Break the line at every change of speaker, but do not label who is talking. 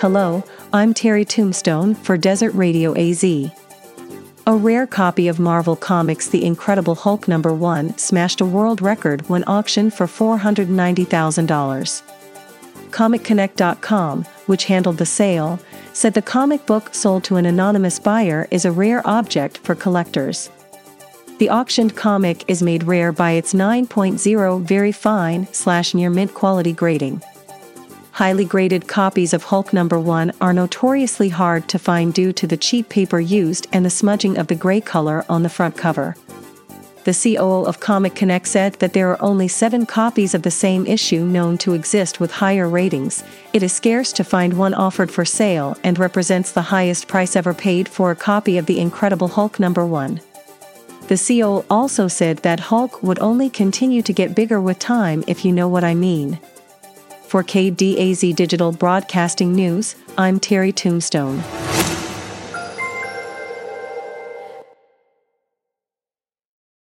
Hello, I'm Terry Tombstone for Desert Radio AZ. A rare copy of Marvel Comics The Incredible Hulk number 1 smashed a world record when auctioned for $490,000. ComicConnect.com, which handled the sale, said the comic book sold to an anonymous buyer is a rare object for collectors. The auctioned comic is made rare by its 9.0 very fine slash near mint quality grading highly graded copies of Hulk number 1 are notoriously hard to find due to the cheap paper used and the smudging of the gray color on the front cover. The COO of Comic Connect said that there are only seven copies of the same issue known to exist with higher ratings. It is scarce to find one offered for sale and represents the highest price ever paid for a copy of The Incredible Hulk number 1. The COO also said that Hulk would only continue to get bigger with time if you know what I mean. For KDAZ Digital Broadcasting News, I'm Terry Tombstone.